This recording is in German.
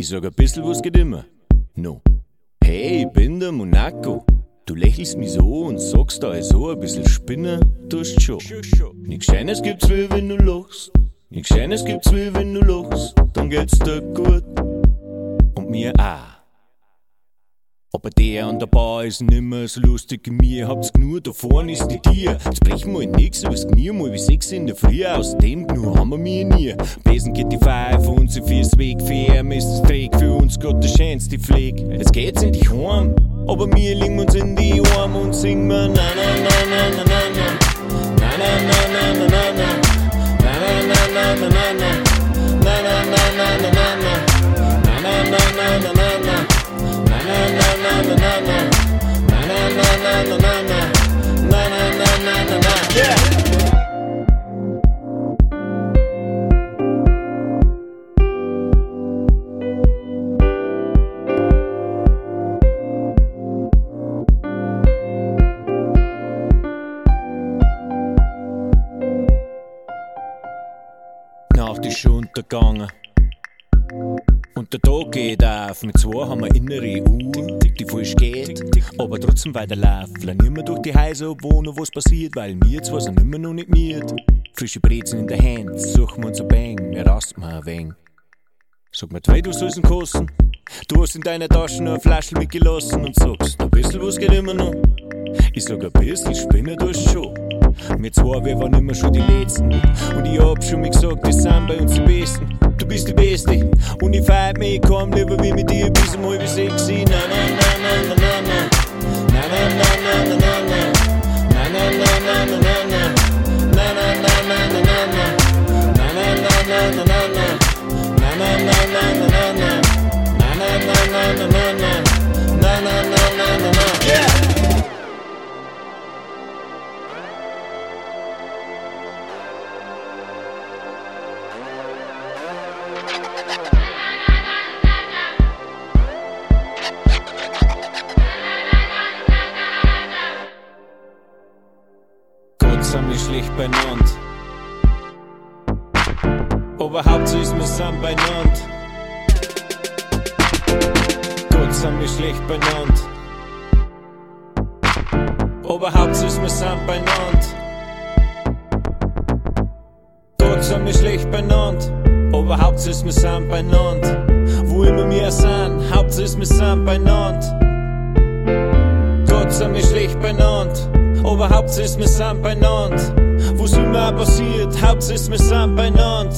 Ich sag ein bisschen, was geht immer. No. Hey, bin der Monaco. Du lächelst mich so und sagst da so ein bisschen Spinner, tust schon. Nix Scheines gibt's will, wenn du lachst. Nix Scheines gibt's will, wenn du lachst. Dann geht's dir gut. Und mir auch. Aber der an der Bar ist nimmer so lustig wie mir. Habt's genug, da vorne ist die Tier. Jetzt brechen wir in nix übers Knie, mal wie sechs in der Früh. Aus dem Gnu haben wir mir nie. Besen geht die Feier für uns, fürs Weg. Für ihn ist es Träg, für uns Gott der schönste Pfleg. Jetzt geht's in die Heim, aber wir legen uns in die Arme und singen na na na na na. Na na na na na na na. Na na na na na na na. Na ist schon untergegangen. Und der Tag geht auf. Mit zwei haben wir innere Uhr, die falsch geht, aber trotzdem weiter läuft. Flanieren wir durch die Häuser, wo noch was passiert, weil wir zwei sind immer noch nicht miert. Frische Brezen in der Hand, suchen wir uns ein Bang, wir rasten mal ein wenig. Sag mir, zwei, du sollst ihn kosten. Du hast in deiner Tasche nur eine Flasche mitgelassen und sagst, ein bisschen was geht immer noch. Ich sag ein bisschen, spinne das schon. Wir zwei, wir waren immer schon die Letzten. Schon mal gesagt, wir sind bei uns die Besten. Du bist die Beste. Und ich feier mich kaum lieber wie mit dir bis um halb Schlecht beieinander. Aber Hauptsache ist, wir sind beieinander. Gott wir schlecht beieinander. Aber Hauptsache ist, wir sind beieinander. Gott wir schlecht beieinander. Aber Hauptsache ist, wir sind beieinander. Wo immer wir sind, Hauptsache ist, wir sind beieinander. Gott sind wir schlecht beieinander. Aber Hauptsache ist, wir sind beieinander. Was immer passiert, Hauptsache ist, wir sind beieinander.